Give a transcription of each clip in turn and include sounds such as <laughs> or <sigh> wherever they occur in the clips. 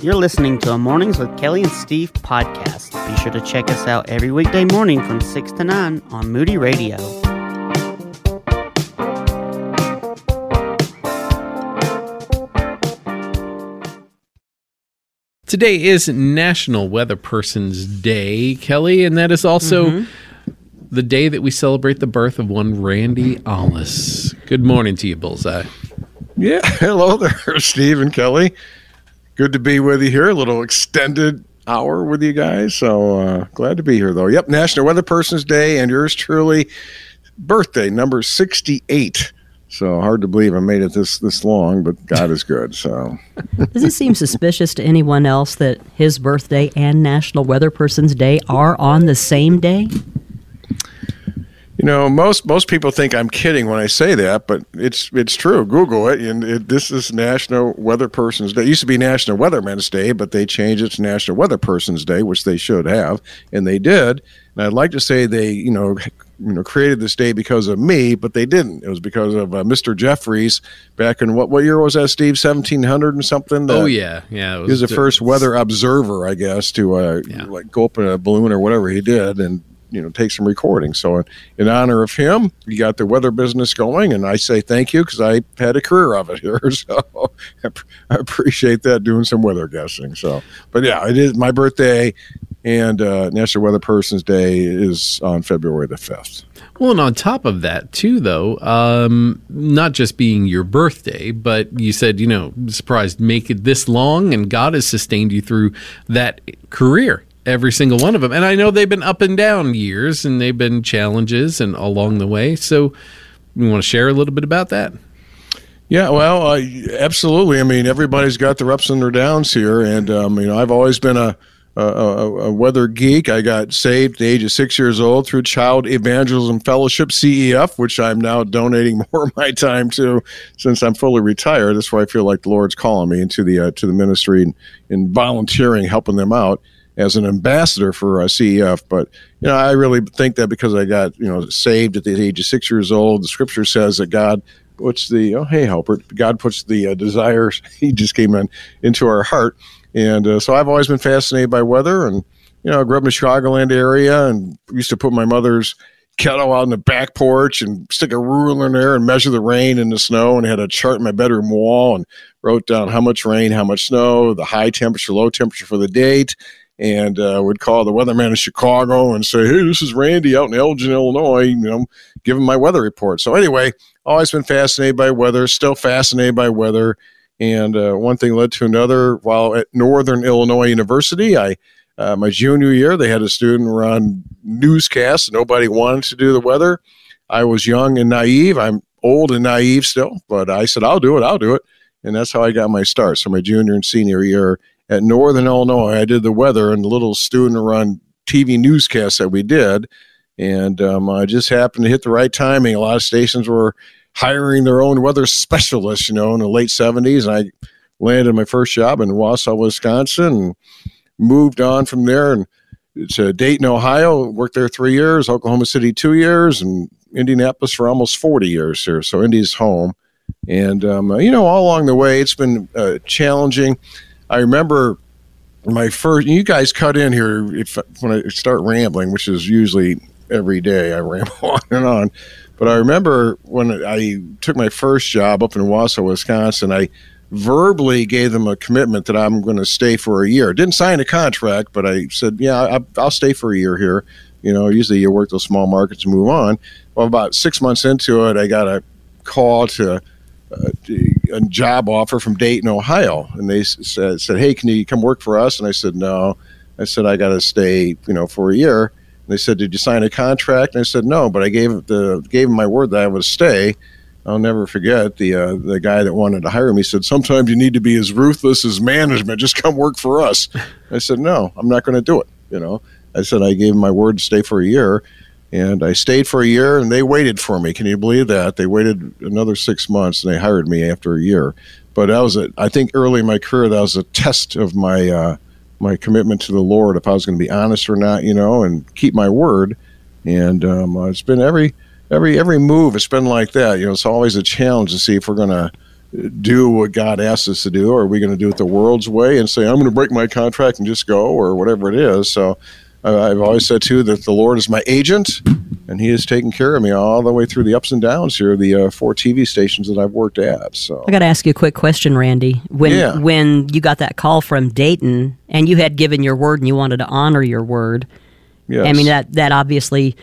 You're listening to a Mornings with Kelly and Steve podcast. Be sure to check us out every weekday morning from 6 to 9 on Moody Radio. Today is National Weather Person's Day, Kelly, and that is also mm-hmm. the day that we celebrate the birth of one Randy Ollis. Good morning to you, Bullseye. Yeah, <laughs> hello there, <laughs> Steve and Kelly. Good to be with you here. A little extended hour with you guys. So uh, glad to be here, though. Yep, National Weather Person's Day, and yours truly, birthday number 68. So hard to believe I made it this this long, but God is good. So <laughs> does it seem suspicious to anyone else that his birthday and National Weather Person's Day are on the same day? You know, most most people think I'm kidding when I say that, but it's it's true. Google it, and it, this is National Weather Person's Day. It used to be National Weatherman's Day, but they changed it to National Weather Person's Day, which they should have, and they did. And I'd like to say they, you know, you know, created this day because of me, but they didn't. It was because of uh, Mr. Jeffries back in what what year was that, Steve? Seventeen hundred and something. oh yeah, yeah. Was, he was the first weather observer, I guess, to uh, yeah. like go up in a balloon or whatever he did, and you know take some recordings. So in honor of him, we got the weather business going, and I say thank you because I had a career of it <laughs> here. So <laughs> I appreciate that doing some weather guessing. So, but yeah, it is my birthday, and uh, National Weather Person's Day is on February the fifth. Well, and on top of that, too, though, um, not just being your birthday, but you said, you know, surprised, make it this long, and God has sustained you through that career every single one of them. And I know they've been up and down years and they've been challenges and along the way. So we want to share a little bit about that. Yeah, well, uh, absolutely. I mean, everybody's got their ups and their downs here, and um, you know, I've always been a, a, a, weather geek. I got saved at the age of six years old through Child Evangelism Fellowship (CEF), which I'm now donating <laughs> more of my time to since I'm fully retired. That's why I feel like the Lord's calling me into the uh, to the ministry and, and volunteering, helping them out as an ambassador for uh, CEF. But you know, I really think that because I got you know saved at the age of six years old, the Scripture says that God puts the oh hey Halpert, God puts the uh, desires <laughs> He just came in into our heart, and uh, so I've always been fascinated by weather, and you know, I grew up in the Chicagoland area and used to put my mother's kettle out in the back porch and stick a ruler in there and measure the rain and the snow and had a chart in my bedroom wall and wrote down how much rain, how much snow, the high temperature, low temperature for the date, and uh, would call the weatherman in Chicago and say, "Hey, this is Randy out in Elgin, Illinois." You know, give him my weather report. So anyway, always been fascinated by weather. Still fascinated by weather. And uh, one thing led to another. While at Northern Illinois University, I uh, my junior year they had a student run newscast. Nobody wanted to do the weather. I was young and naive. I'm old and naive still, but I said, "I'll do it. I'll do it." And that's how I got my start. So my junior and senior year at Northern Illinois. I did the weather and the little student run TV newscast that we did. And um, I just happened to hit the right timing. A lot of stations were hiring their own weather specialists, you know, in the late 70s. And I landed my first job in Wausau, Wisconsin, and moved on from there and to Dayton, Ohio. Worked there three years, Oklahoma City two years, and Indianapolis for almost 40 years here. So Indy's home. And, um, you know, all along the way, it's been uh, challenging. I remember my first. You guys cut in here if when I start rambling, which is usually every day. I <laughs> ramble on and on. But I remember when I took my first job up in Wausau, Wisconsin. I verbally gave them a commitment that I'm going to stay for a year. Didn't sign a contract, but I said, "Yeah, I, will stay for a year here." You know, usually you work those small markets and move on. Well, about six months into it, I got a call to a job offer from Dayton, Ohio, and they said, said, "Hey, can you come work for us?" And I said, "No." I said, "I got to stay, you know, for a year." And they said, "Did you sign a contract?" And I said, "No," but I gave the gave them my word that I would stay. I'll never forget the uh, the guy that wanted to hire me said, "Sometimes you need to be as ruthless as management. Just come work for us." I said, "No, I'm not going to do it." You know, I said I gave them my word to stay for a year, and I stayed for a year and they waited for me. Can you believe that? They waited another six months and they hired me after a year. But that was a, I think early in my career, that was a test of my, uh, my commitment to the Lord, if I was going to be honest or not, you know, and keep my word. And um, uh, it's been every, every, every move, it's been like that. You know, it's always a challenge to see if we're going to do what God asks us to do, or are we going to do it the world's way and say, I'm going to break my contract and just go, or whatever it is? So uh, I've always said, too, that the Lord is my agent, and He has taken care of me all the way through the ups and downs here, the uh, four TV stations that I've worked at. So I got to ask you a quick question, Randy. When Yeah. when you got that call from Dayton and you had given your word and you wanted to honor your word, yes. I mean that that obviously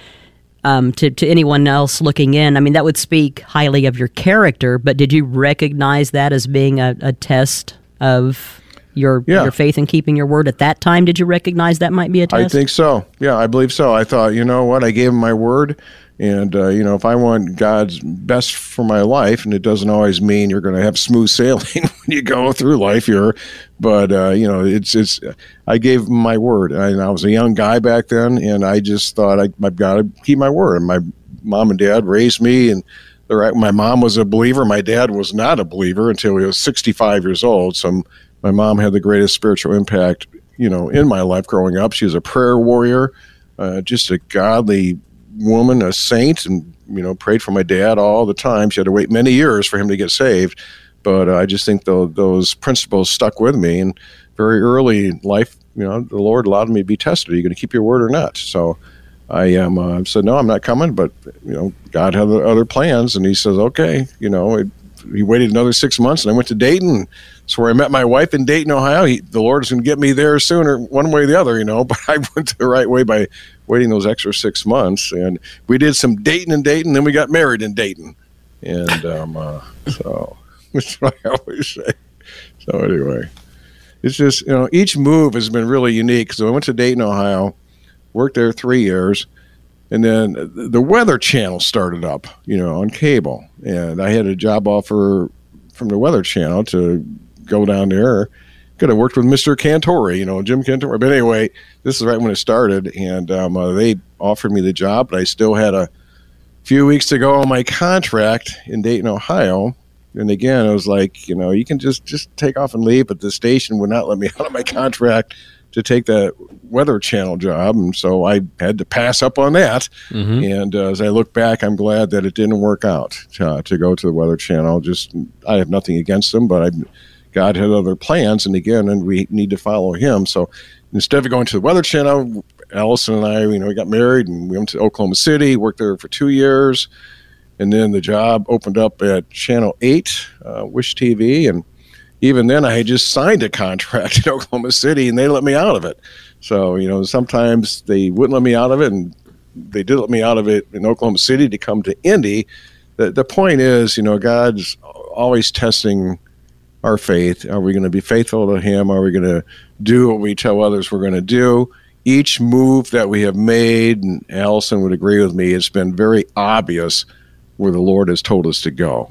um, to to anyone else looking in, I mean that would speak highly of your character. But did you recognize that as being a, a test of your Yeah. your faith in keeping your word at that time? Did you recognize that might be a test? I think so. Yeah, I believe so. I thought, you know what? I gave him my word. And, uh, you know, if I want God's best for my life, and it doesn't always mean you're going to have smooth <laughs> sailing when you go through life here, but, uh, you know, it's, it's, I gave him my word. and I was a young guy back then, and I just thought I, I've got to keep my word. And my mom and dad raised me, and the right, my mom was a believer. My dad was not a believer until he was 65 years old. So my mom had the greatest spiritual impact, you know, in my life growing up. She was a prayer warrior, uh, just a godly woman, a saint, and you know, prayed for my dad all the time. She had to wait many years for him to get saved, but uh, I just think tho- those principles stuck with me. And very early in life, you know, the Lord allowed me to be tested. Are you going to keep your word or not? So. I am uh, said no, I'm not coming. But you know, God had other plans, and He says, okay. You know, it, he waited another six months, and I went to Dayton. That's where I met my wife in Dayton, Ohio. He, the Lord is going to get me there sooner, one way or the other, you know. <laughs> But I went the right way by waiting those extra six months, and we did some dating in Dayton, then we got married in Dayton, and um, uh, so <laughs> that's what I always say. So anyway, it's just you know each move has been really unique. So I went to Dayton, Ohio, worked there three years, and then the Weather Channel started up, you know, on cable, and I had a job offer from the Weather Channel to go down there. Could have worked with Mr. Cantore, you know, Jim Cantore. But anyway, this is right when it started, and um, uh, they offered me the job, but I still had a few weeks to go on my contract in Dayton, Ohio. And again, I was like, you know, you can just just take off and leave, but the station would not let me <laughs> out of my contract to take that Weather Channel job, and so I had to pass up on that. And uh, as I look back, I'm glad that it didn't work out uh, to go to the Weather Channel. Just I have nothing against them, but I, God had other plans, and again, and we need to follow Him. So instead of going to the Weather Channel, Allison and I, you know, we got married and we went to Oklahoma City, worked there for two years, and then the job opened up at Channel Eight, uh, WISH TV, and even then, I had just signed a contract <laughs> in Oklahoma City, and they let me out of it. So you know, sometimes they wouldn't let me out of it, and they did let me out of it in Oklahoma City to come to Indy. The the point is, you know, God's always testing our faith. Are we going to be faithful to Him? Are we going to do what we tell others we're going to do? Each move that we have made, and Allison would agree with me, it's been very obvious where the Lord has told us to go.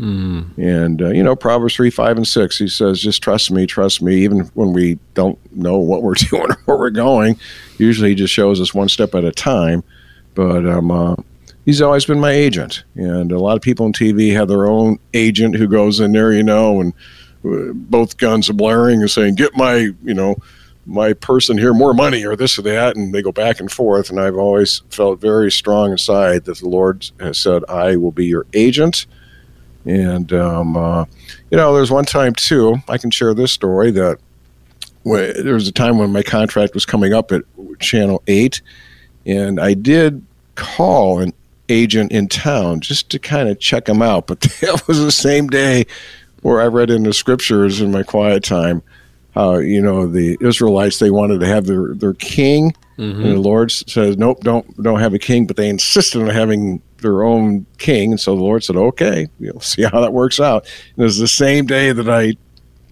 And, uh, you know, Proverbs 3, 5, and 6, he says, just trust me, trust me, even when we don't know what we're <laughs> doing or where we're going. Usually he just shows us one step at a time. But um, uh, he's always been my agent. And a lot of people on TV have their own agent who goes in there, you know, and both guns blaring and saying, get my, you know, my person here more money or this or that, and they go back and forth. And I've always felt very strong inside that the Lord has said, I will be your agent. And, um, uh, you know, there's one time too, I can share this story that when, there was a time when my contract was coming up at Channel 8, and I did call an agent in town just to kind of check him out. But <laughs> that was the same day where I read in the scriptures in my quiet time how you know the Israelites they wanted to have their their king, mm-hmm. and the Lord says nope, don't don't have a king, but they insisted on having their own king, and so the Lord said okay, we'll <laughs> see how that works out. And it was the same day that I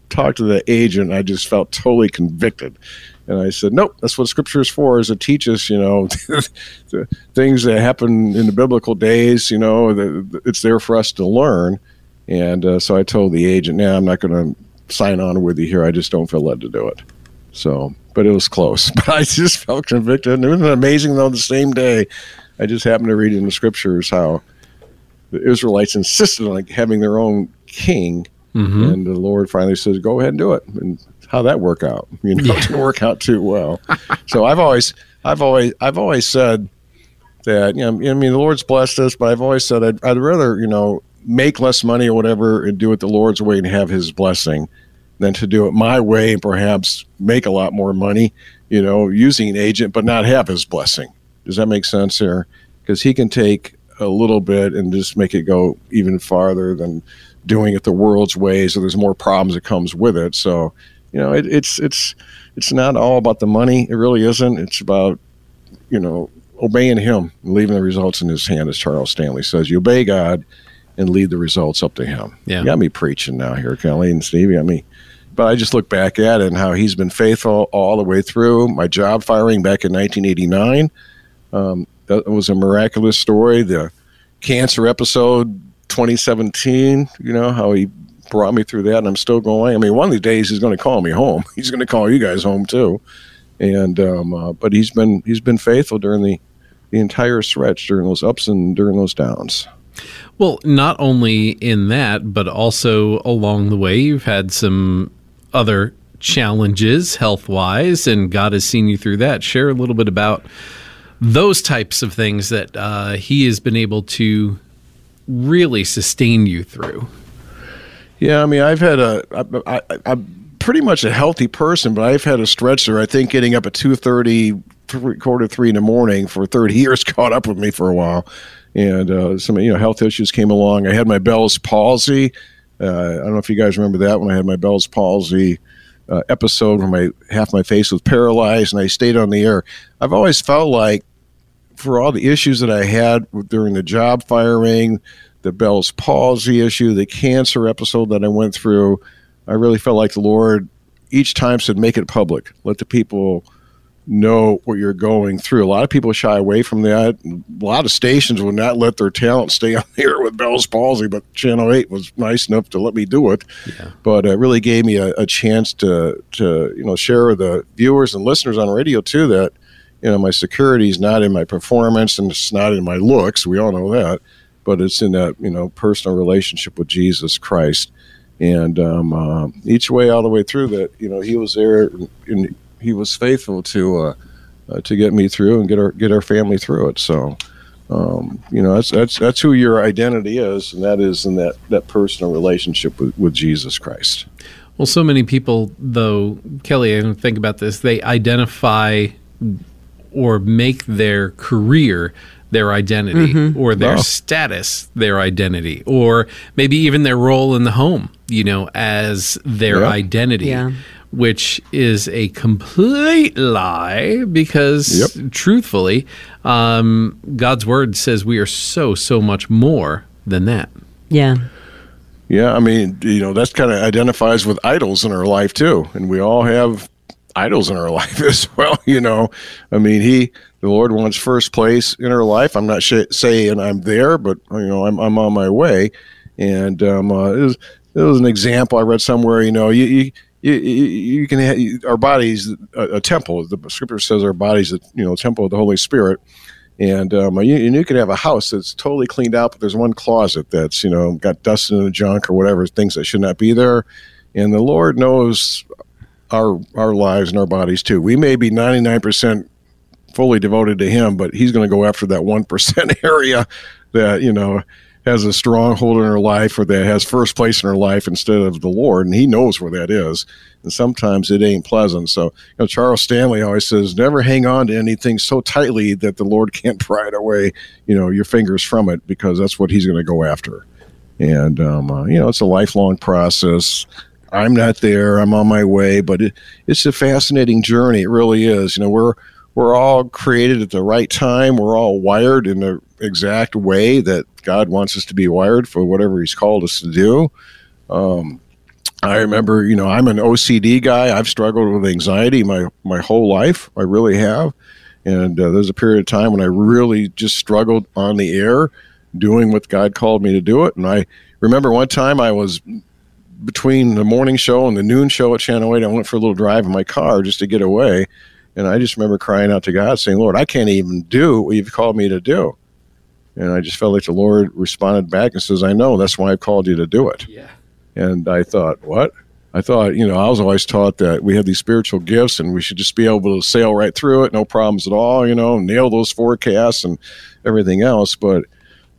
talked to the agent, I just felt totally convicted. And I said, nope, that's what scripture is for, is to teach us, you know, <laughs> the things that happen in the biblical days, you know, the, it's there for us to learn. And uh, so I told the agent, nah, I'm not going to sign on with you here. I just don't feel led to do it. So, but it was close. <laughs> But I just felt convicted. And it was amazing, though, the same day, I just happened to read in the scriptures how the Israelites insisted on like, having their own king. And the Lord finally says, "Go ahead and do it." And how that work out? <laughs> You know, it didn't work out too well. <laughs> so I've always, I've always, I've always said that you know, I mean, the Lord's blessed us, but I've always said I'd, I'd rather you know make less money or whatever and do it the Lord's way and have His blessing than to do it my way and perhaps make a lot more money, you know, using an agent but not have His blessing. Does that make sense here? Because He can take a little bit and just make it go even farther than doing it the world's way. So there's more problems that comes with it. So, you know, it, it's it's it's not all about the money. It really isn't. It's about you know obeying Him and leaving the results in His hand, as Charles Stanley says. You obey God and lead the results up to Him. Yeah. You got me preaching now here, Kelly and Steve. You got me. But I just look back at it and how he's been faithful all the way through. My job firing back in 1989 um, that was a miraculous story. The cancer episode 2017, you know, how he brought me through that, and I'm still going. I mean, one of these days he's going to call me home. <laughs> He's going to call you guys home too. And um, uh, but he's been he's been faithful during the the entire stretch, during those ups and during those downs. Well, not only in that, but also along the way, you've had some other challenges health wise, and God has seen you through that. Share a little bit about those types of things that uh, He has been able to really sustain you through. Yeah, I mean, I've had a, I, I, I'm pretty much a healthy person, but I've had a stretch there. I think getting up at two thirty, quarter three in the morning for thirty <laughs> years caught up with me for a while, and uh, some you know health issues came along. I had my Bell's palsy. Uh, I don't know if you guys remember that when I had my Bell's palsy. Uh, episode where my half my face was paralyzed and I stayed on the air. I've always felt like for all the issues that I had during the job firing, the Bell's palsy issue, the cancer episode that I went through, I really felt like the Lord each time said, make it public. Let the people know what you're going through. A lot of people shy away from that. A lot of stations would not let their talent stay <laughs> on the air with Bell's palsy, but Channel 8 was nice enough to let me do it. Yeah. But it really gave me a, a chance to, to, you know, share with the viewers and listeners on radio too that, you know, my security is not in my performance and it's not in my looks. We all know that, but it's in that, you know, personal relationship with Jesus Christ. And um, uh, each way, all the way through that, you know, he was there and he was faithful to uh, uh, to get me through and get our get our family through it. So, um, you know, that's that's that's who your identity is, and that is in that that personal relationship with, with Jesus Christ. Well, so many people, though, Kelly, I think about this, they identify or make their career their identity Mm-hmm. or their status their identity or maybe even their role in the home, you know, as their Yeah. identity. Yeah. Which is a complete lie because, truthfully, um, God's word says we are so, so much more than that. Yeah. Yeah, I mean, you know, that's kind of identifies with idols in our life too, and we all have idols in our <laughs> life as well. You know, I mean, he, the Lord wants first place in our life. I'm not sh- saying I'm there, but you know, I'm I'm on my way. And um, uh, it, was, it was an example I read somewhere. You know, you. you you, you, can have our bodies a, a temple. The scripture says our bodies, a you know, temple of the Holy Spirit, and um, you, and you could have a house that's totally cleaned out, but there's one closet that's you know got dust in the junk or whatever things that should not be there. And the Lord knows our our lives and our bodies too. We may be 99 percent fully devoted to Him, but He's going to go after that one percent <laughs> area that you know has a stronghold in her life or that has first place in her life instead of the Lord, and He knows where that is. And sometimes it ain't pleasant. So, you know, Charles Stanley always says, never hang on to anything so tightly that the Lord <laughs> can't pry it away, you know, your fingers from it, because that's what He's going to go after. And um, uh, you know, it's a lifelong process. I'm not there. I'm on my way, but it, it's a fascinating journey. It really is. You know, we're we're all created at the right time. We're all wired in the exact way that God wants us to be wired for whatever He's called us to do. Um, I remember, you know, I'm an OCD guy. I've struggled with anxiety my my whole life. I really have. And uh, there's a period of time when I really just struggled on the air doing what God called me to do it. And I remember one time I was between the morning show and the noon show at Channel 8. I went for a little drive in my car just to get away. And I just remember crying out to God, saying, Lord, I can't even do what you've called me to do. And I just felt like the Lord responded back and says, I know, that's why I called you to do it. Yeah. And I thought, what? I thought, you know, I was always taught that we have these spiritual gifts and we should just be able to sail right through it, no problems at all, you know, nail those forecasts and everything else. But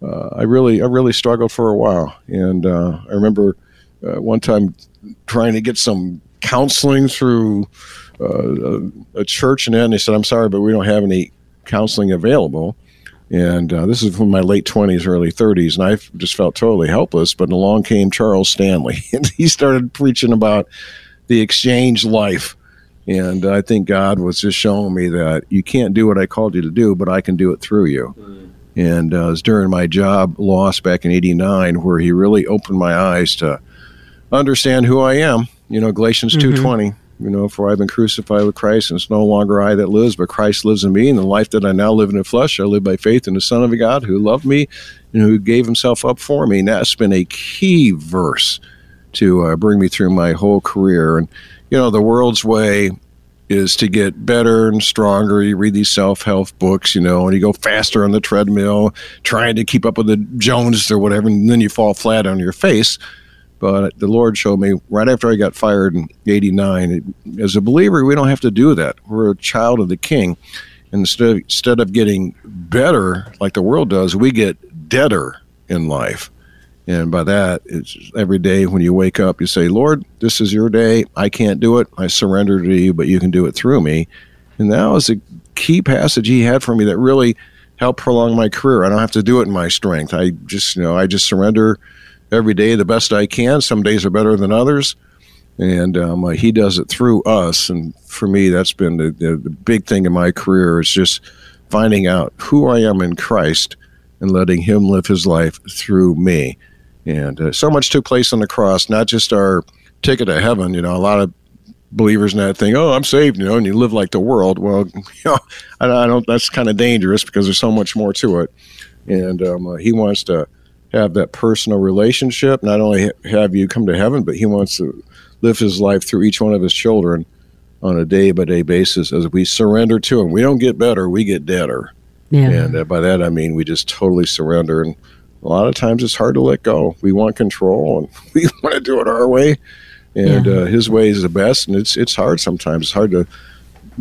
uh, I really I really struggled for a while, and uh, I remember uh, one time trying to get some counseling through uh, a, a church, and then they said, "I'm sorry, but we don't have any counseling available." And uh, this is from my late 20s, early 30s, and I just felt totally helpless. But along came Charles Stanley, <laughs> and he started preaching about the exchange life. And I think God was just showing me that you can't do what I called you to do, but I can do it through you. Mm. And uh, it was during my job loss back in 89 where he really opened my eyes to understand who I am. You know, Galatians mm-hmm. 2.20, you know, for I've been crucified with Christ, and it's no longer I that lives, but Christ lives in me. And the life that I now live in the flesh, I live by faith in the Son of God who loved me and who gave himself up for me. And that's been a key verse to uh, bring me through my whole career. And, you know, the world's way is to get better and stronger. You read these self help books, you know, and you go faster on the treadmill, trying to keep up with the Joneses or whatever, and then you fall flat on your face. But the Lord showed me right after I got fired in '89. As a believer, we don't have to do that. We're a child of the King. Instead of, instead of getting better like the world does, we get deader in life. And by that, it's every day when you wake up, you say, Lord, this is your day. I can't do it. I surrender to you, but you can do it through me. And that was a key passage he had for me that really helped prolong my career. I don't have to do it in my strength. I just, you know, I just surrender every day the best I can. Some days are better than others. And um, uh, he does it through us. And for me, that's been the, the, the big thing in my career is just finding out who I am in Christ and letting him live his life through me. And uh, so much took place on the cross, not just our ticket to heaven. You know, a lot of believers in that think, oh, I'm saved, you know, and you live like the world. Well, <laughs> you know, I, I don't, that's kind of dangerous because there's so much more to it. And um, uh, he wants to have that personal relationship, not only have you come to heaven, but he wants to live his life through each one of his children on a day by day basis as we surrender to him. We don't get better, we get deader. Yeah. And uh, by that, I mean we just totally surrender. And a lot of times it's hard to let go. We want control and <laughs> we want to do it our way. And yeah. uh, his way is the best. And it's, it's hard sometimes. It's hard to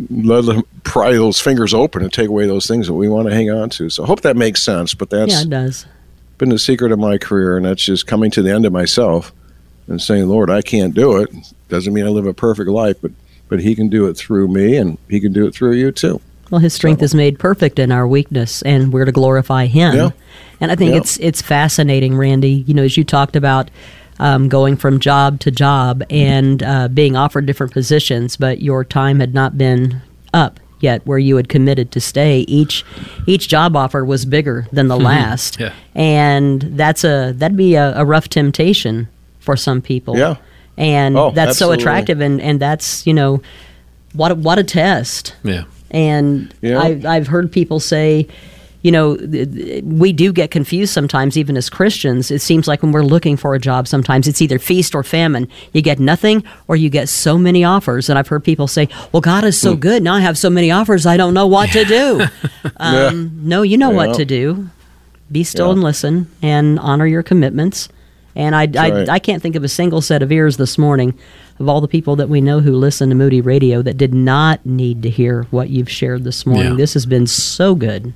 let them pry those fingers open and take away those things that we want to hang on to. So I hope that makes sense. But that's yeah, it does been the secret of my career, and that's just coming to the end of myself and saying, Lord, I can't do it. Doesn't mean I live a perfect life, but but He can do it through me, and He can do it through you too. Well, His strength so. is made perfect in our weakness, and we're to glorify Him. Yeah. And I think yeah. it's it's fascinating, Randy. You know, as you talked about. Um, going from job to job and uh, being offered different positions, but your time had not been up yet where you had committed to stay. Each each job offer was bigger than the mm-hmm. last, yeah. and that's a that'd be a, a, rough temptation for some people. Yeah, and oh, that's absolutely. so attractive, and and that's you know what a, what a test. Yeah, and yeah. I've I've heard people say you know, we do get confused sometimes, even as Christians. It seems like when we're looking for a job, sometimes it's either feast or famine. You get nothing or you get so many offers. And I've heard people say, well, God is so mm. good. Now I have so many offers, I don't know what to do. <laughs> um, yeah. No, you know yeah. what to do. Be still yeah. and listen and honor your commitments. And I, I, right. I, can't think of a single set of ears this morning of all the people that we know who listen to Moody Radio that did not need to hear what you've shared this morning. Yeah. This has been so good.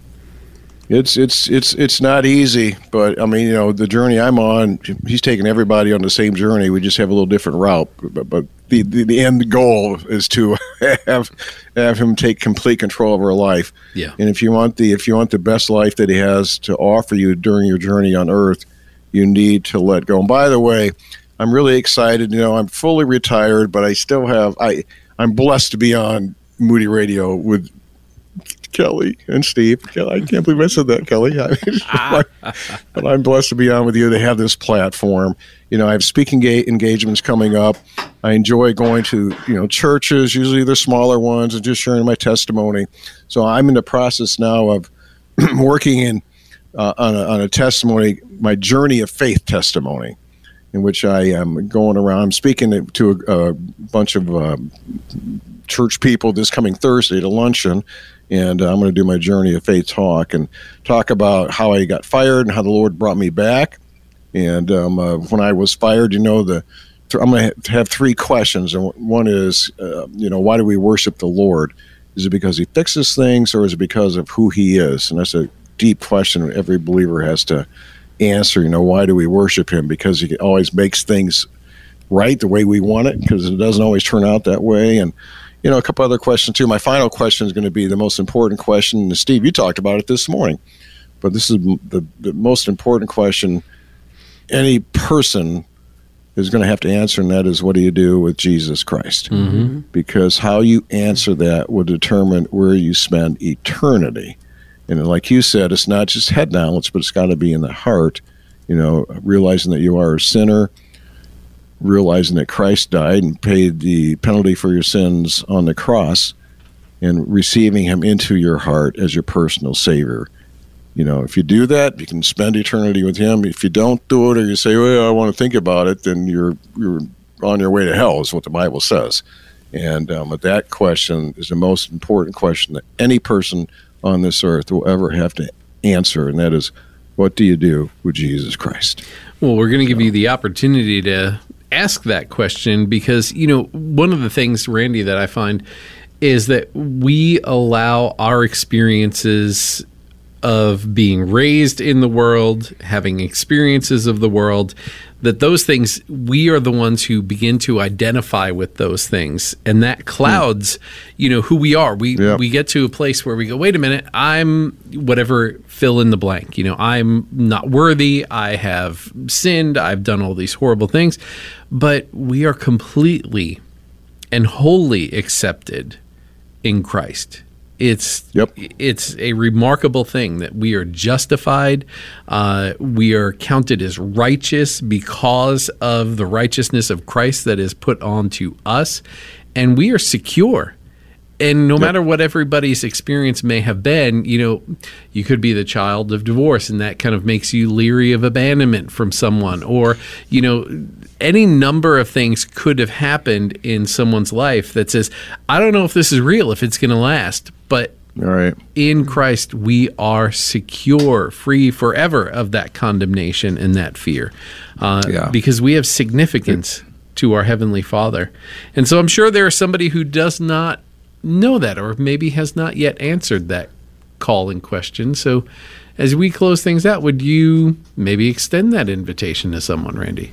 It's it's it's it's not easy, but I mean, you know, the journey I'm on, he's taking everybody on the same journey. We just have a little different route, but, but the, the, the end goal is to <laughs> have have him take complete control of our life. Yeah. And if you want the if you want the best life that he has to offer you during your journey on Earth, you need to let go. And by the way, I'm really excited. You know, I'm fully retired, but I still have I I'm blessed to be on Moody Radio with Kelly and Steve. I can't believe I said that, Kelly. <laughs> but I'm blessed to be on with you. They have this platform. You know, I have speaking engagements coming up. I enjoy going to you know churches, usually the smaller ones, and just sharing my testimony. So I'm in the process now of <clears throat> working in uh, on, a, on a testimony, my journey of faith testimony in which I am going around. I'm speaking to a, a bunch of uh, church people this coming Thursday to luncheon, and uh, I'm going to do my journey of faith talk and talk about how I got fired and how the Lord brought me back. And um, uh, when I was fired, you know, the I'm going to have three questions, and one is, uh, you know, why do we worship the Lord? Is it because He fixes things, or is it because of who He is? And that's a deep question every believer has to answer. You know, why do we worship Him? Because He always makes things right the way we want it, because it doesn't always turn out that way. And you know, a couple other questions too. My final question is going to be the most important question. And Steve, you talked about it this morning, but this is the, the most important question any person is going to have to answer, and that is what do you do with Jesus Christ? Mm-hmm. Because how you answer that will determine where you spend eternity. And like you said, it's not just head knowledge, but it's got to be in the heart, you know, realizing that you are a sinner, realizing that Christ died and paid the penalty for your sins on the cross, and receiving him into your heart as your personal Savior. You know, if you do that, you can spend eternity with Him. If you don't do it, or you say, "Well, I want to think about it," then you're you're on your way to hell, is what the Bible says. And um, that question is the most important question that any person on this earth will ever have to answer, and that is, what do you do with Jesus Christ? Well, we're going to give you the opportunity to ask that question because you know one of the things, Randy, that I find is that we allow our experiences of being raised in the world, having experiences of the world, that those things, we are the ones who begin to identify with those things. And that clouds, you know, who we are. We, Yep. we get to a place where we go, wait a minute, I'm whatever, fill in the blank. You know, I'm not worthy. I have sinned. I've done all these horrible things. But we are completely and wholly accepted in Christ. It's Yep. it's a remarkable thing that we are justified. Uh, we are counted as righteous because of the righteousness of Christ that is put onto us, and we are secure. And no matter what everybody's experience may have been, you know, you could be the child of divorce, and that kind of makes you leery of abandonment from someone, or you know, any number of things could have happened in someone's life that says, I don't know if this is real, if it's going to last, but All right. in Christ we are secure, free forever of that condemnation and that fear, uh, Yeah. because we have significance to our heavenly Father. And so I'm sure there is somebody who does not know that, or maybe has not yet answered that call and question. So. As we close things out, would you maybe extend that invitation to someone, Randy?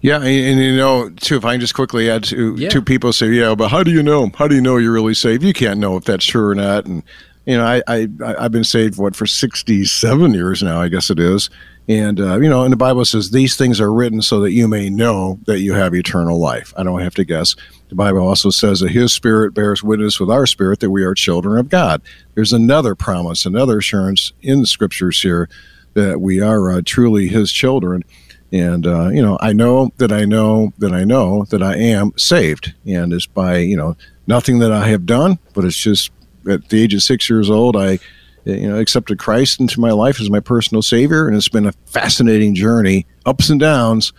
Yeah, and, and you know, too, if I can just quickly add to Yeah. two people say, yeah, but how do you know? How do you know you're really saved? You can't know if that's true or not. And you know, I, I I've been saved what for 67 years now, I guess it is. And uh, you know, and the Bible says these things are written so that you may know that you have eternal life. I don't have to guess. The Bible also says that His Spirit bears witness with our spirit that we are children of God. There's another promise, another assurance in the Scriptures here that we are uh, truly His children. And uh, you know, I know that I know that I know that I am saved, and it's by you know nothing that I have done, but it's just at the age of six years old, I you know accepted Christ into my life as my personal Savior, and it's been a fascinating journey, ups and downs,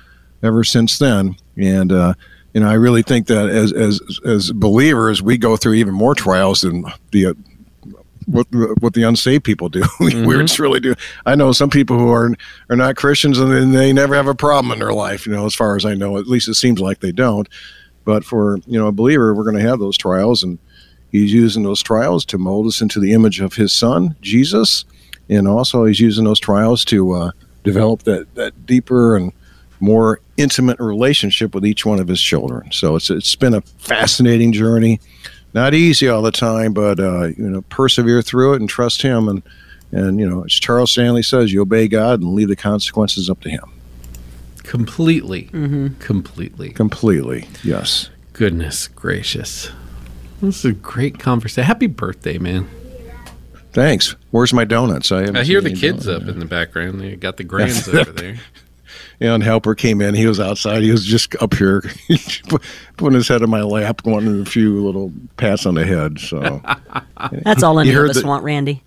ever since then. And uh, you know, I really think that as as as believers, we go through even more trials than the what what the unsaved people do. <laughs> we just really do. I know some people who are are not Christians and they never have a problem in their life. You know, as far as I know, at least it seems like they don't. But for you know a believer, we're going to have those trials, and He's using those trials to mold us into the image of His Son, Jesus, and also He's using those trials to uh, develop that that deeper and more intimate relationship with each one of His children. So it's it's been a fascinating journey not easy all the time, but uh, you know, persevere through it and trust Him. And and you know, as Charles Stanley says, you obey God and leave the consequences up to Him. Completely. Completely. Completely, yes. Goodness gracious. This is a great conversation. Happy birthday, man. Thanks. Where's my donuts? I, I hear the kids donuts. up in the background. They got the grands over <laughs> there. Yeah, and Helper came in. He was outside. He was just up here, <laughs> putting his head in my lap, wanting a few little pats on the head. So <laughs> That's all any You of heard us the- want, Randy.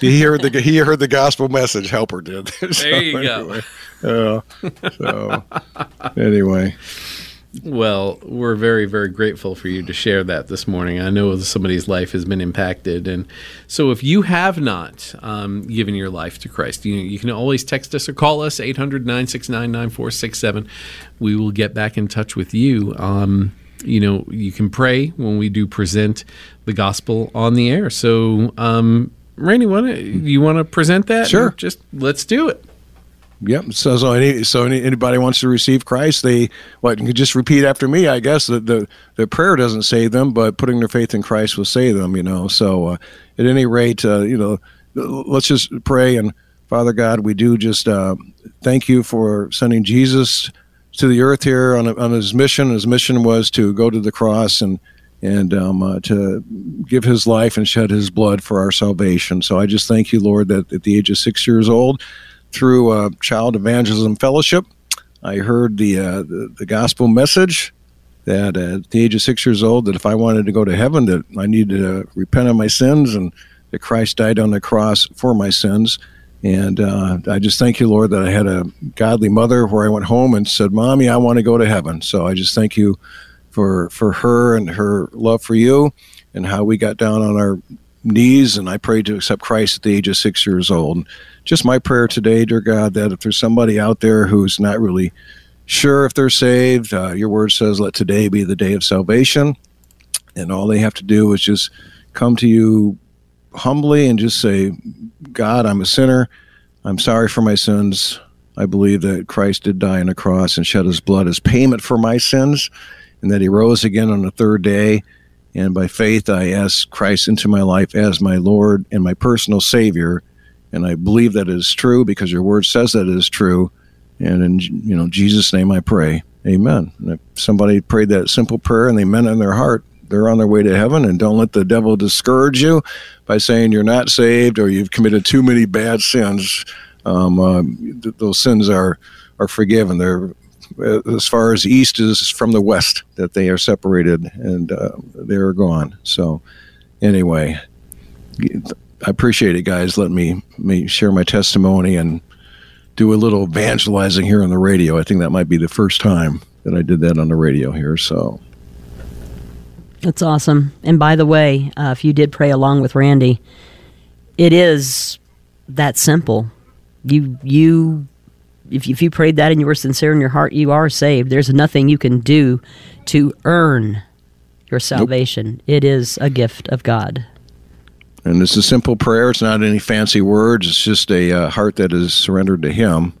he heard the he heard the gospel message. Helper did. <laughs> So There you go. anyway, Yeah. So anyway. Well, we're very, very grateful for you to share that this morning. I know somebody's life has been impacted, and so if you have not um, given your life to Christ, you you can always text us or call us 800-969-9467. We will get back in touch with you. Um, you know, you can pray when we do present the gospel on the air. So um, Randy, want to you want to present that? Sure. Just let's do it. Yep. So, so, any, so any, anybody wants to receive Christ, they what? You can just repeat after me. I guess the, the the prayer doesn't save them, but putting their faith in Christ will save them. You know. So, uh, at any rate, uh, you know, let's just pray and Father God, we do just uh, thank you for sending Jesus to the earth here on, on his mission. His mission was to go to the cross and and um, uh, to give his life and shed his blood for our salvation. So I just thank you, Lord, that at the age of six years old, through uh, Child Evangelism Fellowship, I heard the, uh, the, the gospel message that at the age of six years old, that if I wanted to go to heaven, that I needed to repent of my sins and that Christ died on the cross for my sins. And uh, I just thank you, Lord, that I had a godly mother where I went home and said, "Mommy, I want to go to heaven." So I just thank you for for her and her love for you, and how we got down on our knees and I prayed to accept Christ at the age of six years old. Just my prayer today, dear God, that if there's somebody out there who's not really sure if they're saved, uh, your word says, "Let today be the day of salvation," and all they have to do is just come to you humbly and just say, God, I'm a sinner. I'm sorry for my sins. I believe that Christ did die on the cross and shed his blood as payment for my sins, and that he rose again on the third day. And by faith, I ask Christ into my life as my Lord and my personal Savior. And I believe that is true because your word says that it is true. And in you know Jesus' name, I pray. Amen. And if somebody prayed that simple prayer and they meant it in their heart, they're on their way to heaven and don't let the devil discourage you by saying you're not saved or you've committed too many bad sins um, uh, th- those sins are are forgiven they're as far as east is from the west that they are separated and uh, they're gone so anyway i appreciate it guys let me me share my testimony and do a little evangelizing here on the radio i think that might be the first time that i did that on the radio here so that's awesome. And by the way, uh, if you did pray along with Randy, it is that simple. You you if you, if you prayed that and you were sincere in your heart, you are saved. There's nothing you can do to earn your salvation. Nope. It is a gift of God. And it's a simple prayer. It's not any fancy words. It's just a uh, heart that is surrendered to Him,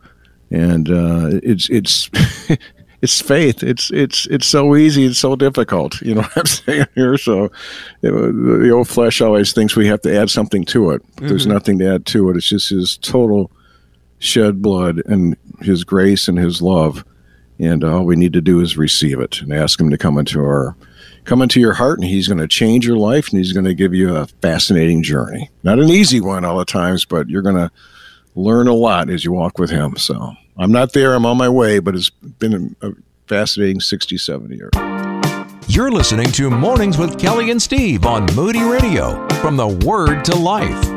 and uh, it's it's <laughs> it's faith. It's it's it's so easy. It's so difficult. You know what I'm <laughs> saying here. So the old flesh always thinks we have to add something to it. Mm-hmm. There's nothing to add to it. It's just His total shed blood and His grace and His love, and all we need to do is receive it and ask Him to come into our come into your heart, and He's going to change your life, and He's going to give you a fascinating journey. Not an easy one all the times, but you're going to learn a lot as you walk with Him. So. I'm not there. I'm on my way, but it's been a fascinating 67 years. You're listening to Mornings with Kelly and Steve on Moody Radio from the Word to Life.